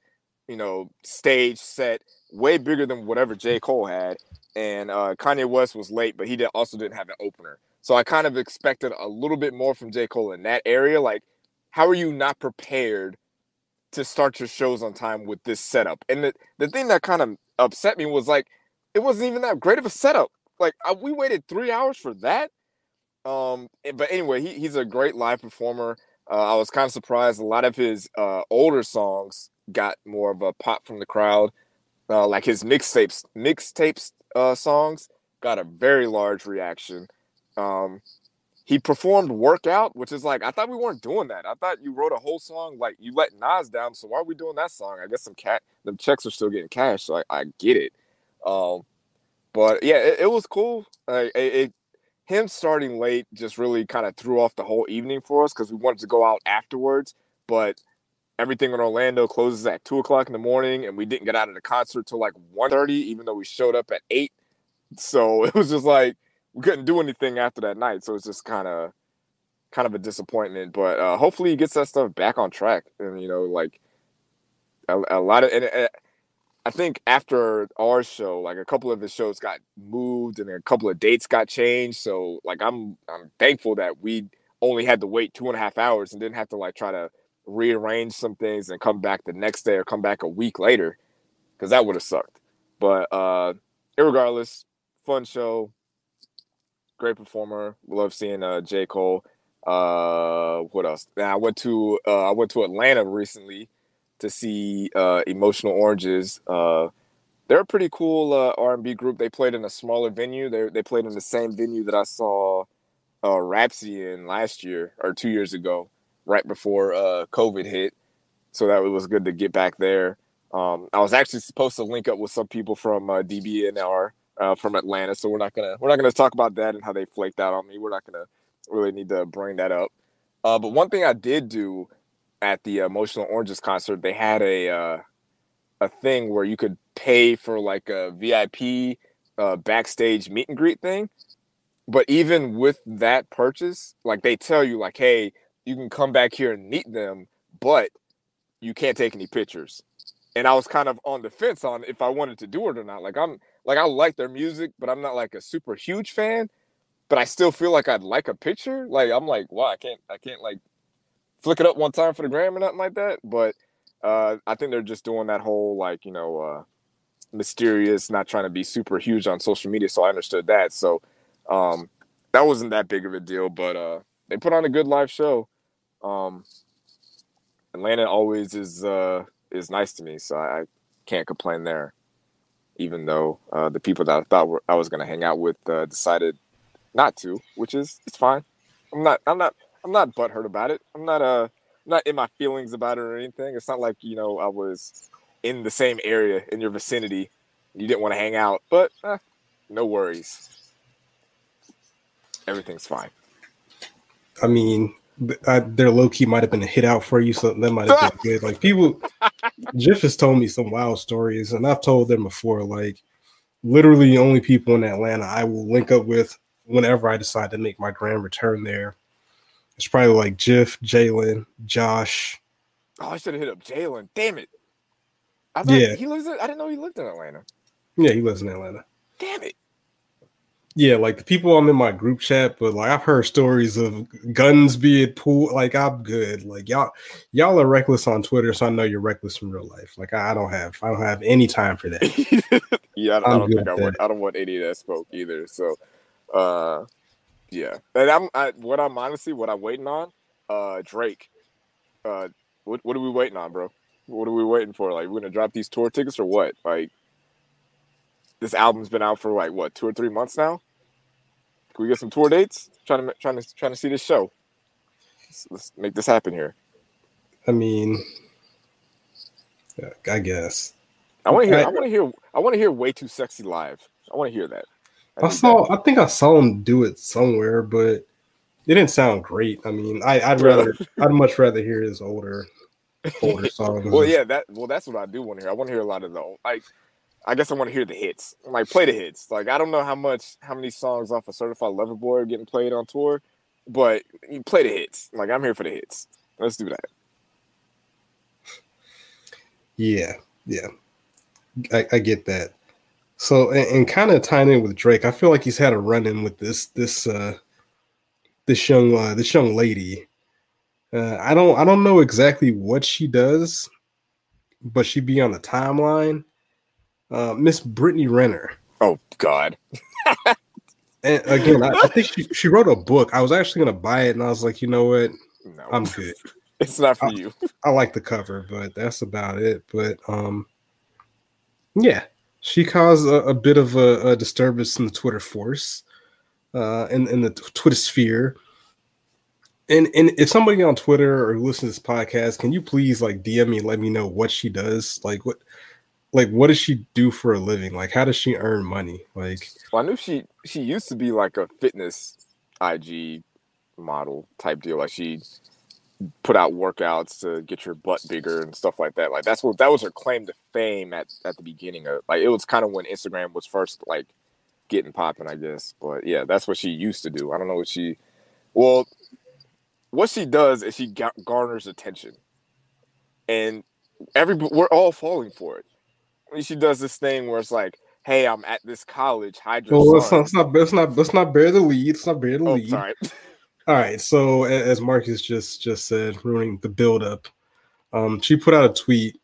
you know, stage set way bigger than whatever J. Cole had. And uh, Kanye West was late, but he did, also didn't have an opener. So I kind of expected a little bit more from J. Cole in that area. Like, how are you not prepared to start your shows on time with this setup? And the, the thing that kind of upset me was like, it wasn't even that great of a setup. Like, I, we waited three hours for that. Um, eh, but anyway, he, he's a great live performer. Uh, I was kind of surprised. A lot of his uh, older songs got more of a pop from the crowd uh, like his mixtapes mixtapes uh, songs got a very large reaction. Um, he performed "Workout," which is like I thought we weren't doing that. I thought you wrote a whole song like you let Nas down, so why are we doing that song? I guess some cat the checks are still getting cash, so I, I get it. Um, but yeah, it, it was cool. it, it, him starting late just really kind of threw off the whole evening for us because we wanted to go out afterwards. But everything in Orlando closes at two o'clock in the morning, and we didn't get out of the concert till like 1.30, even though we showed up at eight. So it was just like we couldn't do anything after that night. So it's just kind of kind of a disappointment. But uh, hopefully he gets that stuff back on track. And you know, like a, a lot of and, and I think after our show, like a couple of his shows got moved and a couple of dates got changed. So like I'm I'm thankful that we only had to wait two and a half hours and didn't have to like try to rearrange some things and come back the next day or come back a week later because that would have sucked. But uh, regardless, fun show, great performer. Love seeing uh, J Cole. Uh, what else? Now I went to uh, I went to Atlanta recently to see uh, Emotional Oranges. Uh, they're a pretty cool uh, R&B group. They played in a smaller venue. They they played in the same venue that I saw uh, Rapsody in last year or two years ago right before uh, COVID hit. So that was good to get back there. Um, I was actually supposed to link up with some people from uh, DBNR uh, from Atlanta, so we're not gonna we're not gonna talk about that and how they flaked out on me. We're not gonna really need to bring that up. Uh, but one thing I did do at the Emotional Oranges concert, they had a uh, a thing where you could pay for like a VIP uh, backstage meet and greet thing. But even with that purchase, like they tell you, like, hey, you can come back here and meet them, but you can't take any pictures. And I was kind of on the fence on if I wanted to do it or not. Like I'm like I like their music, but I'm not like a super huge fan. But I still feel like I'd like a picture. Like I'm like, wow, I can't I can't like flick it up one time for the gram or nothing like that. But uh I think they're just doing that whole like, you know, uh mysterious, not trying to be super huge on social media. So I understood that. So um that wasn't that big of a deal, but uh they put on a good live show. Um Atlanta always is uh is nice to me, so I, I can't complain there. Even though uh, the people that I thought were, I was going to hang out with uh, decided not to, which is it's fine. I'm not I'm not I'm not butthurt about it. I'm not uh not in my feelings about it or anything. It's not like you know I was in the same area in your vicinity. You didn't want to hang out, but eh, no worries. Everything's fine. I mean, I, their low key might have been a hit out for you, so that might have been good. Like people, Jeff has told me some wild stories, and I've told them before. Like literally, the only people in Atlanta I will link up with whenever I decide to make my grand return there. It's probably like Jiff, Jalen, Josh. Oh, I should have hit up Jalen. Damn it! I thought yeah, he lives. In, I didn't know he lived in Atlanta. Yeah, he lives in Atlanta. Damn it! Yeah, like the people I'm in my group chat, but like I've heard stories of guns being pulled. Like I'm good. Like y'all, y'all are reckless on Twitter, so I know you're reckless in real life. Like I, I don't have, I don't have any time for that. yeah, I, I don't think I want, I don't want any of that smoke either. So, uh, yeah, and I'm, I, what I'm honestly, what I'm waiting on, uh, Drake. Uh, what, what are we waiting on, bro? What are we waiting for? Like, we're gonna drop these tour tickets or what? Like, this album's been out for like what two or three months now. Can we get some tour dates? Trying to trying to trying to see this show. Let's, let's make this happen here. I mean, I guess. I want to hear. I, I want to hear. I want to hear "Way Too Sexy" live. I want to hear that. I, I saw. That. I think I saw him do it somewhere, but it didn't sound great. I mean, I, would rather. I'd much rather hear his older, older songs. well, yeah. That. Well, that's what I do want to hear. I want to hear a lot of the like I guess I want to hear the hits. Like play the hits. Like I don't know how much how many songs off a of certified lover boy are getting played on tour, but you play the hits. Like I'm here for the hits. Let's do that. Yeah, yeah. I, I get that. So and, and kind of tying in with Drake, I feel like he's had a run in with this this uh this young uh, this young lady. Uh, I don't I don't know exactly what she does, but she be on the timeline uh, Miss Brittany Renner. Oh God. and again, I, I, think she, she wrote a book. I was actually gonna buy it, and I was like, you know what, no. I'm good. It's not for I, you. I like the cover, but that's about it. But um, yeah, she caused a, a bit of a, a, disturbance in the Twitter force, uh, in in the Twitter sphere. And and if somebody on Twitter or listens to this podcast, can you please like DM me and let me know what she does? Like what like what does she do for a living? Like how does she earn money? Like well, I knew she she used to be like a fitness IG model type deal. Like she put out workouts to get your butt bigger and stuff like that. Like that's what that was her claim to fame at at the beginning of like it was kind of when Instagram was first like getting popping, I guess. But yeah, that's what she used to do. I don't know what she well what she does is she garners attention. And every we're all falling for it she does this thing where it's like, "Hey, I'm at this college. Hide your well, let's not, let's not let's not bear the lead. Let's not bear the oh, lead. Sorry. All right. So as Marcus just just said, ruining the build up, um, she put out a tweet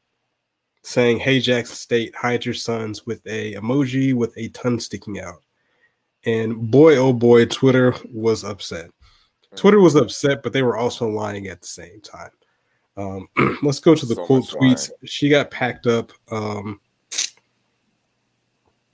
saying, "Hey Jackson State, hide your sons with a emoji with a tongue sticking out." And boy, oh boy, Twitter was upset. Twitter was upset, but they were also lying at the same time. Um, let's go to the so quote tweets. Lying. She got packed up. Um,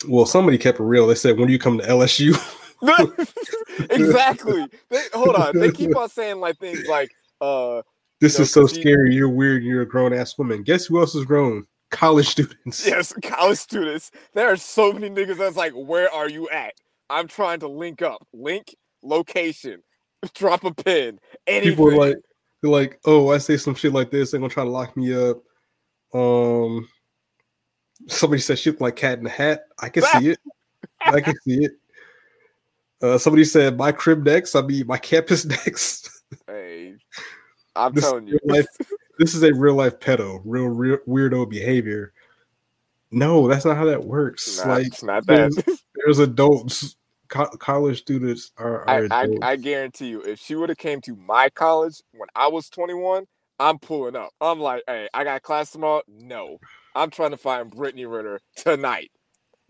well, somebody kept it real. They said, "When do you come to LSU?" exactly. They, hold on. They keep on saying like things like, "Uh, this you know, is so scary. You're weird. You're a grown ass woman." Guess who else is grown? college students. Yes, college students. There are so many niggas that's like, where are you at? I'm trying to link up. Link location. Drop a pin. Anything. People are like, they're like, oh, I say some shit like this, they're gonna try to lock me up. Um, somebody said shit like cat in the hat. I can see it. I can see it. Uh, somebody said my crib next. I mean my campus next. hey, I'm This telling you. life- this is a real life pedo, real, real weirdo behavior. No, that's not how that works. Nah, like not there's, that. there's adults, co- college students are, are I, I. I guarantee you, if she would have came to my college when I was 21, I'm pulling up. I'm like, hey, I got class tomorrow. No, I'm trying to find Brittany Ritter tonight,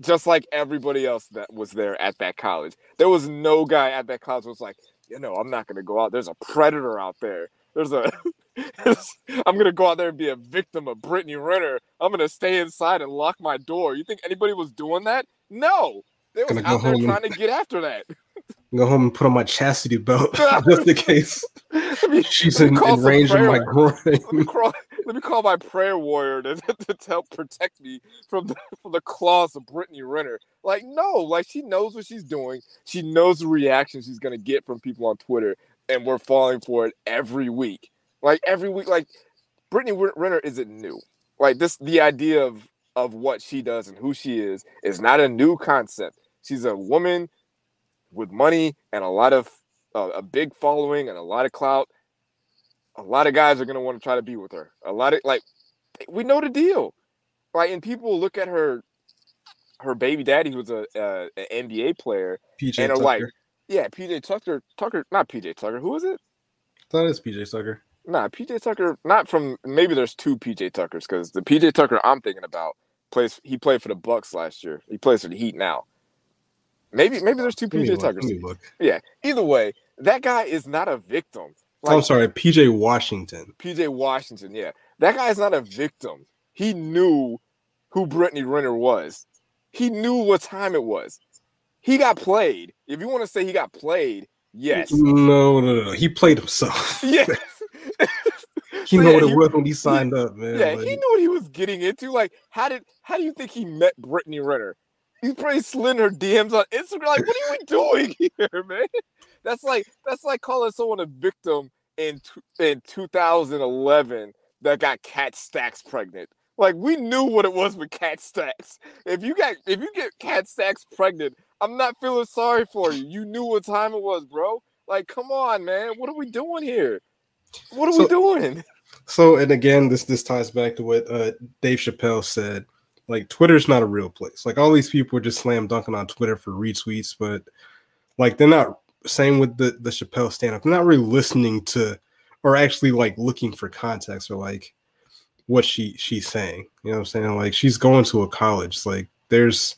just like everybody else that was there at that college. There was no guy at that college who was like, you know, I'm not gonna go out. There's a predator out there. There's a. I'm gonna go out there and be a victim of Brittany Renner. I'm gonna stay inside and lock my door. You think anybody was doing that? No, they was out there home and- trying to get after that. go home and put on my chastity belt just in case she's in, in range of my groin. Let me, let me call my prayer warrior to, to, help protect me from the, from the claws of Brittany Renner. Like, no, like she knows what she's doing. She knows the reaction she's gonna get from people on Twitter, and we're falling for it every week. Like every week, like Brittany Renner isn't new. Like this, the idea of of what she does and who she is is not a new concept. She's a woman with money and a lot of uh, a big following and a lot of clout. A lot of guys are gonna want to try to be with her. A lot of like, we know the deal. Like, and people look at her, her baby daddy, who's a, uh, an NBA player. PJ And are Tucker. like- Yeah, PJ Tucker, Tucker, not PJ Tucker. Who is it? that is PJ Tucker. Nah, PJ Tucker. Not from. Maybe there's two PJ Tuckers because the PJ Tucker I'm thinking about plays. He played for the Bucks last year. He plays for the Heat now. Maybe maybe there's two PJ Tuckers. look. Yeah. Either way, that guy is not a victim. Oh, I'm sorry, PJ Washington. PJ Washington, yeah. That guy is not a victim. He knew who Brittany Renner was. He knew what time it was. He got played. If you want to say he got played, yes. No, no, no. He played himself. Yes. he So, know yeah, what it he- was when he signed up, man. yeah, Like, he knew what he was getting into. Like, how did how do you think he met Brittany Renner? He's probably slid her DMs on Instagram. Like, what are we doing here, man? That's like that's like calling someone a victim in in 2011 that got Cat Stacks pregnant. Like, we knew what it was with Cat Stacks. If you got if you get Cat Stacks pregnant, I'm not feeling sorry for you. You knew what time it was, bro. Like, come on, man. What are we doing here? What are we doing? So, and again, this this ties back to what uh, Dave Chappelle said. Like, Twitter's not a real place. Like, all these people are just slam dunking on Twitter for retweets, but like, they're not. Same with the the Chappelle stand up. They're not really listening to, or actually like looking for context or like what she she's saying. You know what I'm saying? Like, she's going to a college. Like, there's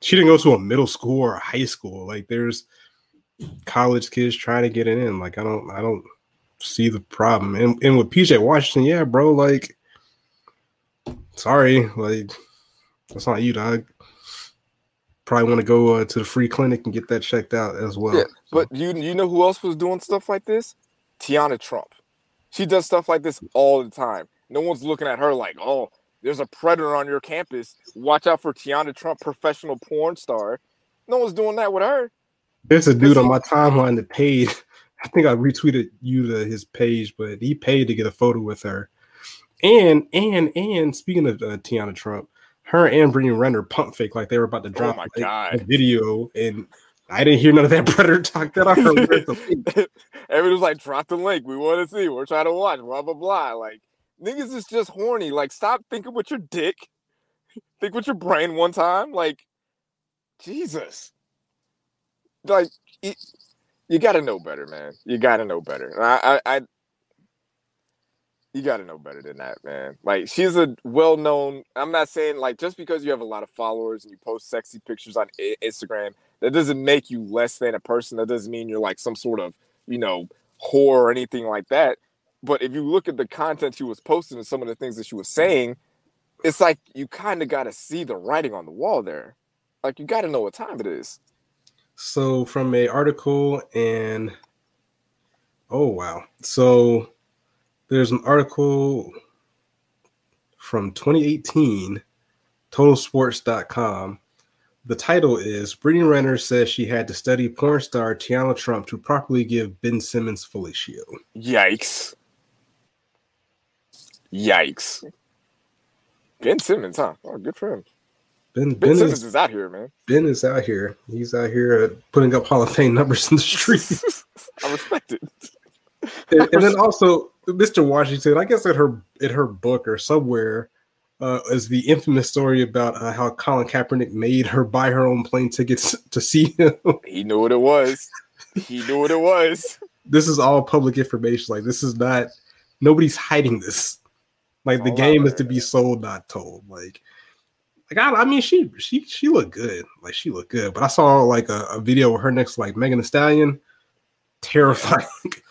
she didn't go to a middle school or a high school. Like, there's college kids trying to get it in. Like, I don't I don't see the problem. And and with PJ Washington, yeah, bro, like sorry, like that's not you, dog. Probably want to go uh, to the free clinic and get that checked out as well. Yeah, But you you know who else was doing stuff like this? Teanna Trump. She does stuff like this all the time. No one's looking at her like, oh, there's a predator on your campus. Watch out for Teanna Trump, professional porn star. No one's doing that with her. There's a dude on my timeline that paid. I think I retweeted you to his page, but he paid to get a photo with her. And and and speaking of uh, Teanna Trump, her and Brittany Renner pump fake like they were about to oh drop my like, a video, and I didn't hear none of that predator talk that I heard. Everybody was like, drop the link. We want to see. We're trying to watch. Blah blah blah. Like niggas is just horny. Like stop thinking with your dick. Think with your brain one time. Like Jesus. Like it, you got to know better, man. You got to know better. I, I, I you got to know better than that, man. Like she's a well-known. I'm not saying like just because you have a lot of followers and you post sexy pictures on I- Instagram, that doesn't make you less than a person. That doesn't mean you're like some sort of you know whore or anything like that. But if you look at the content she was posting and some of the things that she was saying, it's like you kind of got to see the writing on the wall there. Like you got to know what time it is. So from a article and oh wow. So there's an article from 2018, totalsports.com. The title is Brittany Renner says she had to study porn star Teanna Trump to properly give Ben Simmons fellatio. Yikes. Yikes. Ben Simmons, huh? Oh, good for him. Ben, Ben, ben, Simmons is, is out here, man. ben is out here. He's out here uh, putting up Hall of Fame numbers in the streets. I respect it. and, and then also Mr. Washington, I guess in her in her book or somewhere, uh, is the infamous story about uh, how Colin Kaepernick made her buy her own plane tickets to see him. He knew what it was. He knew what it was. this is all public information. Like this is not nobody's hiding this. Like the all game is to be sold, not told. Like, like I, I mean, she she she looked good. Like she looked good. But I saw like a, a video of her next like Megan Thee Stallion. Terrifying.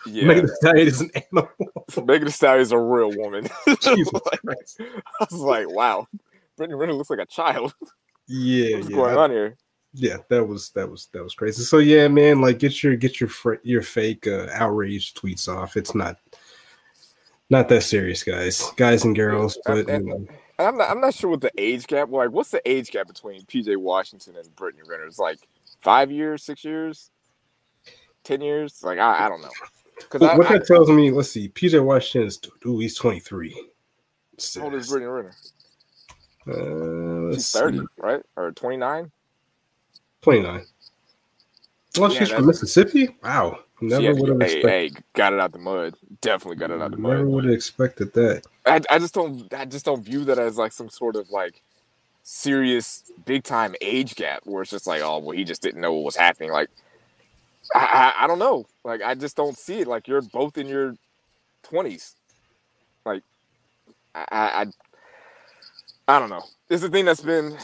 Yeah. Megan Thee Stallion is an animal. Megan Thee Stallion is a real woman. Jesus Like, Christ. I was like, wow. Brittany Renner looks like a child. Yeah, What's yeah. going on here? yeah that was that was that was crazy so yeah man like get your get your fr- your fake uh, outrage tweets off it's not not that serious guys guys and girls but and- you know, And I'm not, I'm not sure what the age gap. Like, what's the age gap between PJ Washington and Brittany Renner? It's like five years, six years, ten years. Like, I, I don't know. Because what, I, what I, that tells me let's see pj washington is ooh, he's 23 how old is Brittany Renner? uh, She's see. thirty, right, or twenty nine? 29 well Yeah, she's from mississippi wow never would have hey, expected hey, got it out the mud. Definitely got it out the never mud. would have expected that I, I just don't I just don't view that as like some sort of like serious big time age gap where it's just like oh well he just didn't know what was happening like I, I I don't know like I just don't see it like you're both in your twenties like I, I I I don't know it's the thing that's been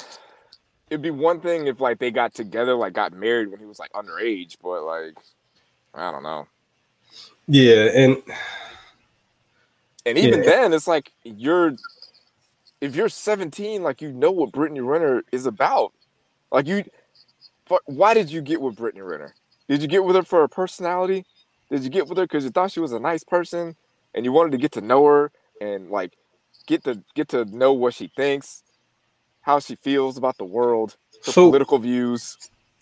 it'd be one thing if like they got together like got married when he was like underage but like I don't know yeah and And even Yeah. then, it's like you're if you're 17, like you know what Brittany Renner is about. Like you, why did you get with Brittany Renner? Did you get with her for her personality? Did you get with her because you thought she was a nice person and you wanted to get to know her and like get to get to know what she thinks, how she feels about the world, her So- political views?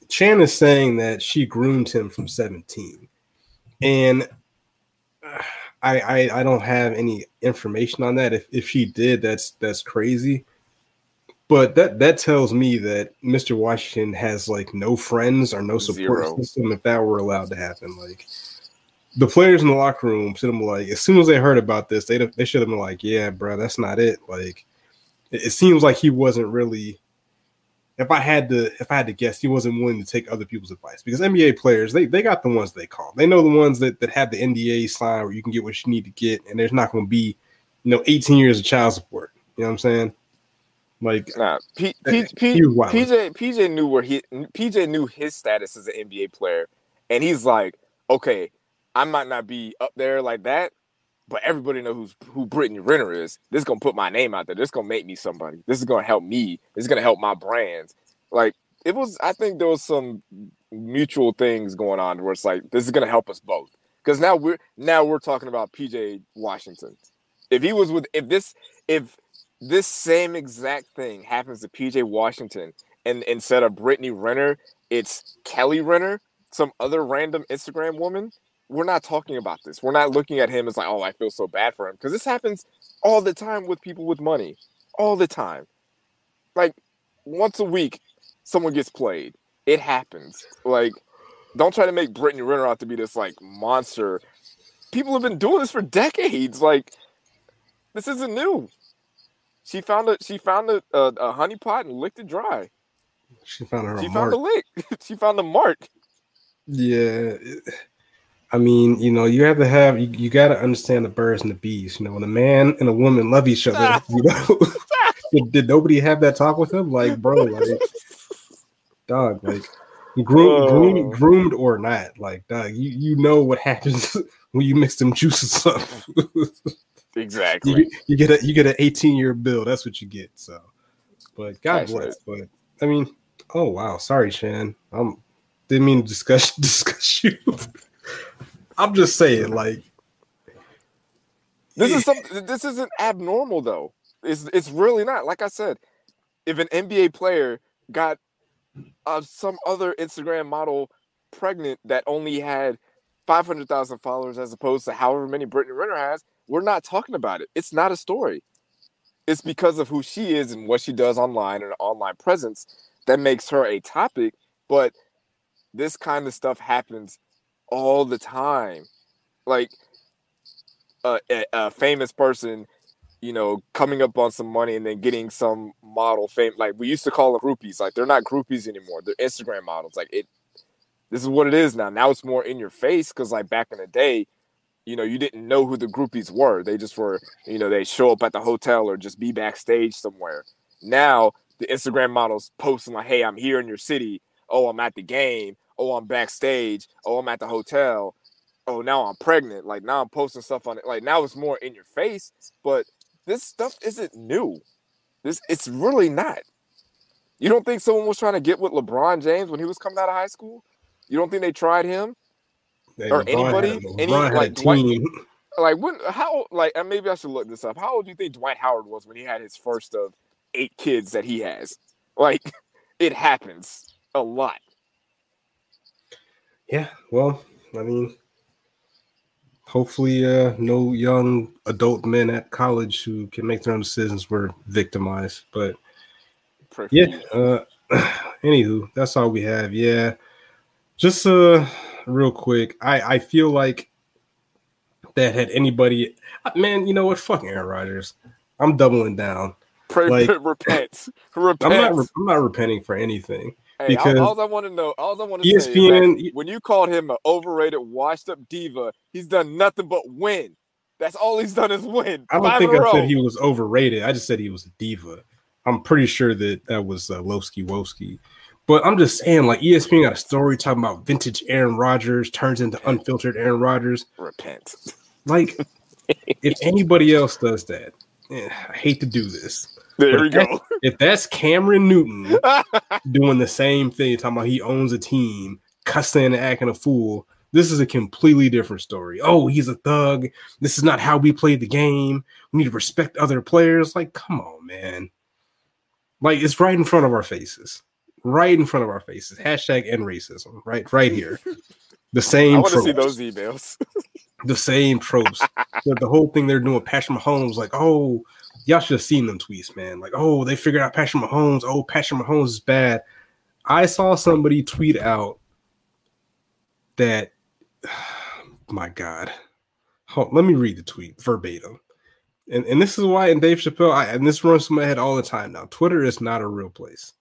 Chan is saying that she groomed him from 17. And uh, I, I I don't have any information on that. If if she did, that's that's crazy. But that that tells me that Mr. Washington has like no friends or no support Zero. system if that were allowed to happen. Like the players in the locker room should have been like, as soon as they heard about this, they they should have been like, yeah, bro, that's not it. Like it, it seems like he wasn't really if I had to if I had to guess, he wasn't willing to take other people's advice because NBA players they they got the ones they call. They know the ones that that have the NDA sign where you can get what you need to get, and there's not going to be you know 18 years of child support. You know what I'm saying? Like Nah, P, P, P, he was wild. PJ PJ knew where he PJ knew his status as an NBA player, and he's like, okay, I might not be up there like that, but everybody know who's who Brittany Renner is. This is gonna put my name out there. This is gonna make me somebody. This is gonna help me. This is gonna help my brands. Like it was. I think there was some mutual things going on where it's like this is gonna help us both. Because now we're now we're talking about PJ Washington. If he was with if this if this same exact thing happens to PJ Washington, and instead of Brittany Renner, it's Kelly Renner, some other random Instagram woman. We're not talking about this. We're not looking at him as like, oh, I feel so bad for him. Because this happens all the time with people with money. All the time. Like once a week, someone gets played. It happens. Like, don't try to make Brittany Renner out to be this like monster. People have been doing this for decades. Like, this isn't new. She found a she found a, a, a honey pot and licked it dry. she found her She a found mark. a lick. she found a mark. Yeah. I mean, you know, you have to have you, you got to understand the birds and the bees. You know, when a man and a woman love each other, ah. you know, did, did nobody have that talk with him? Like, bro, like, dog, like, groomed, groomed, groomed or not, like, dog, you you know what happens when you mix them juices up. Exactly. you, you get a you get an 18 year bill. That's what you get. So, but God bless. But I mean, oh wow, sorry, Shan. I'm didn't mean to discuss discuss you. I'm just saying, like, This is something. This isn't abnormal though. It's it's really not. Like I said, if an NBA player got uh, some other Instagram model pregnant that only had 500,000 followers as opposed to however many Brittany Renner has, we're not talking about it. It's not a story. It's mm. because of who she is and what she does online and her online presence that makes her a topic. But this kind of stuff happens all the time. Like a, a, a famous person, you know, coming up on some money and then getting some model fame. Like we used to call them groupies. Like they're not groupies anymore. They're Instagram models. Like it this is what it is now. Now it's more in your face because like back in the day, you know, you didn't know who the groupies were. They just were, you know, they show up at the hotel or just be backstage somewhere. Now the Instagram models posting like, "Hey, I'm here in your city. Oh, I'm at the game. Oh, I'm backstage. Oh, I'm at the hotel. Oh, now I'm pregnant. Like now I'm posting stuff on it. Like now it's more in your face. But this stuff isn't new. This it's really not. You don't think someone was trying to get with LeBron James when he was coming out of high school? You don't think they tried him Or anybody? had- Any like Dwight, like when how like and maybe I should look this up. How old do you think Dwight Howard was when he had his first of eight kids that he has? Like it happens a lot. Yeah, well, I mean, hopefully, uh, no young adult men at college who can make their own decisions were victimized. But for yeah, uh, anywho, that's all we have. Yeah, just uh, real quick, I I feel like that had anybody, man, you know what? Fuck Aaron Rodgers. I'm doubling down. Pray, like- repent, repent. I'm not. I'm not repenting for anything. Hey, because- all, all I want to know, all I want to say is when you called him an overrated, washed-up diva, he's done nothing but win. That's all he's done is win. I don't think I said he was overrated. I just said he was a diva. I'm pretty sure that that was uh, Lowski Woski. But I'm just saying, like ESPN got a story talking about vintage Aaron Rodgers turns into unfiltered Aaron Rodgers. repent. Like, if anybody else does that, eh, I hate to do this. There we go. If that's Cameron Newton doing the same thing, talking about he owns a team, cussing and acting a fool, this is a completely different story. Oh, he's a thug. This is not how we play the game. We need to respect other players. Like, come on, man. Like, it's right in front of our faces. Right in front of our faces. Hashtag end racism. Right, right here. The same I want to see those emails. The same tropes. the, the whole thing they're doing, Patrick Mahomes, like, oh, y'all should have seen them tweets, man. Like, oh, they figured out Patrick Mahomes. Oh, Patrick Mahomes is bad. I saw somebody tweet out that, my God. Hold, let me read the tweet verbatim. And, and this is why, and Dave Chappelle, I, and this runs through my head all the time now. Twitter is not a real place.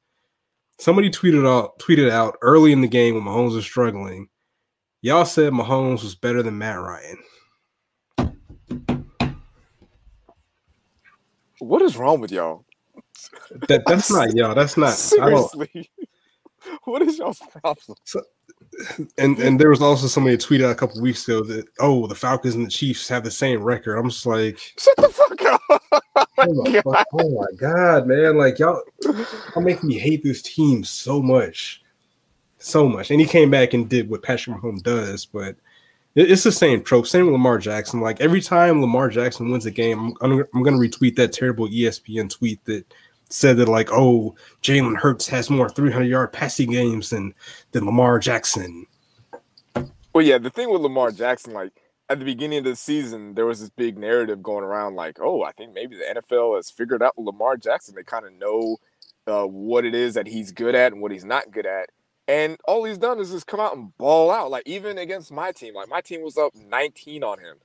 Somebody tweeted out, tweeted out early in the game when Mahomes was struggling. Y'all said Mahomes was better than Matt Ryan. What is wrong with y'all? That that's not y'all. That's not. Seriously. what is y'all's problem? And and there was also somebody tweeted out a couple weeks ago that oh the Falcons and the Chiefs have the same record. I'm just like Shut the fuck up. oh my, fuck- oh my god, man! Like y'all, y'all make me hate this team so much, so much. And he came back and did what Patrick Mahomes does, but it's the same trope. Same with Lamar Jackson. Like every time Lamar Jackson wins a game, I'm, I'm, to retweet that terrible ESPN tweet that said that like, oh, Jalen Hurts has more 300 yard passing games than than Lamar Jackson. Well, yeah, the thing with Lamar Jackson, like at the beginning of the season, there was this big narrative going around, like, oh, I think maybe the NFL has figured out Lamar Jackson. They kind of know uh, what it is that he's good at and what he's not good at. And all he's done is just come out and ball out. Like even against my team, like my team was up 19 on him,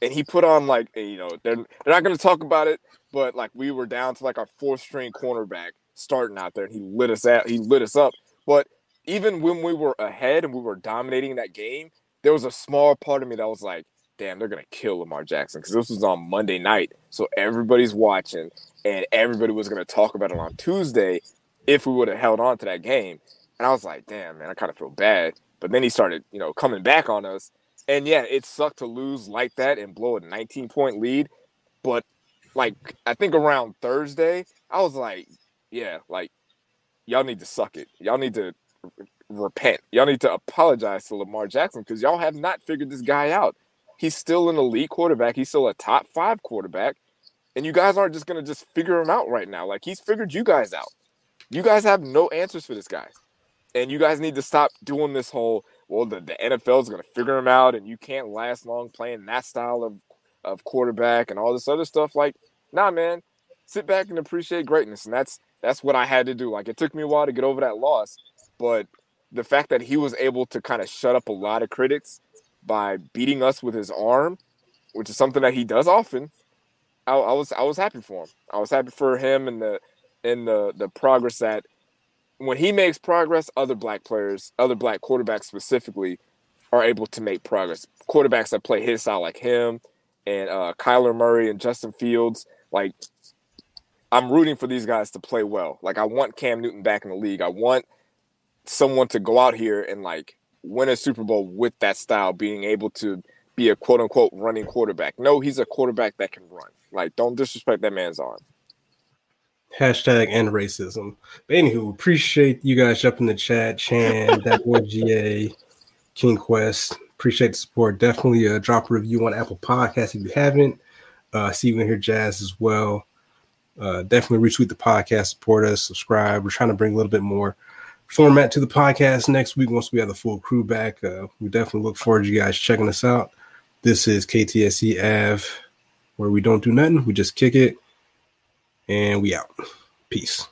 and he put on like a, you know they're they're not going to talk about it, but like we were down to like our fourth string cornerback starting out there, and he lit us out. He lit us up. But even when we were ahead and we were dominating that game, there was a small part of me that was like, damn, they're gonna kill Lamar Jackson because this was on Monday night, so everybody's watching, and everybody was gonna talk about it on Tuesday if we would have held on to that game. And I was like, damn, man, I kind of feel bad. But then he started, you know, coming back on us, and yeah, it sucked to lose like that and blow a 19 point lead. But like, I think around Thursday, I was like, yeah, like y'all need to suck it. Y'all need to repent. Y'all need to apologize to Lamar Jackson because y'all have not figured this guy out. He's still an elite quarterback. He's still a top five quarterback. And you guys aren't just gonna just figure him out right now. Like he's figured you guys out. You guys have no answers for this guy. And you guys need to stop doing this whole, well, the, the NFL is gonna figure him out and you can't last long playing that style of, of quarterback and all this other stuff. Like, nah, man, sit back and appreciate greatness. And that's that's what I had to do. Like it took me a while to get over that loss, but the fact that he was able to kind of shut up a lot of critics by beating us with his arm, which is something that he does often, I, I was I was happy for him. I was happy for him and the and the the progress that when he makes progress, other black players, other black quarterbacks specifically, are able to make progress. Quarterbacks that play his style like him and uh, Kyler Murray and Justin Fields, like I'm rooting for these guys to play well. Like I want Cam Newton back in the league. I want someone to go out here and like win a Super Bowl with that style, being able to be a quote unquote running quarterback. No, he's a quarterback that can run. Like, don't disrespect that man's arm. Hashtag end racism. But anywho, appreciate you guys jumping in the chat, Chan, that boy GA, King Quest. Appreciate the support. Definitely uh, drop a review on Apple Podcasts if you haven't. Uh, see you in here, Jazz, as well. Uh, definitely retweet the podcast, support us, subscribe. We're trying to bring a little bit more format to the podcast next week once we have the full crew back. Uh, we definitely look forward to you guys checking us out. This is KTSE Av, where we don't do nothing, we just kick it, and we out. Peace.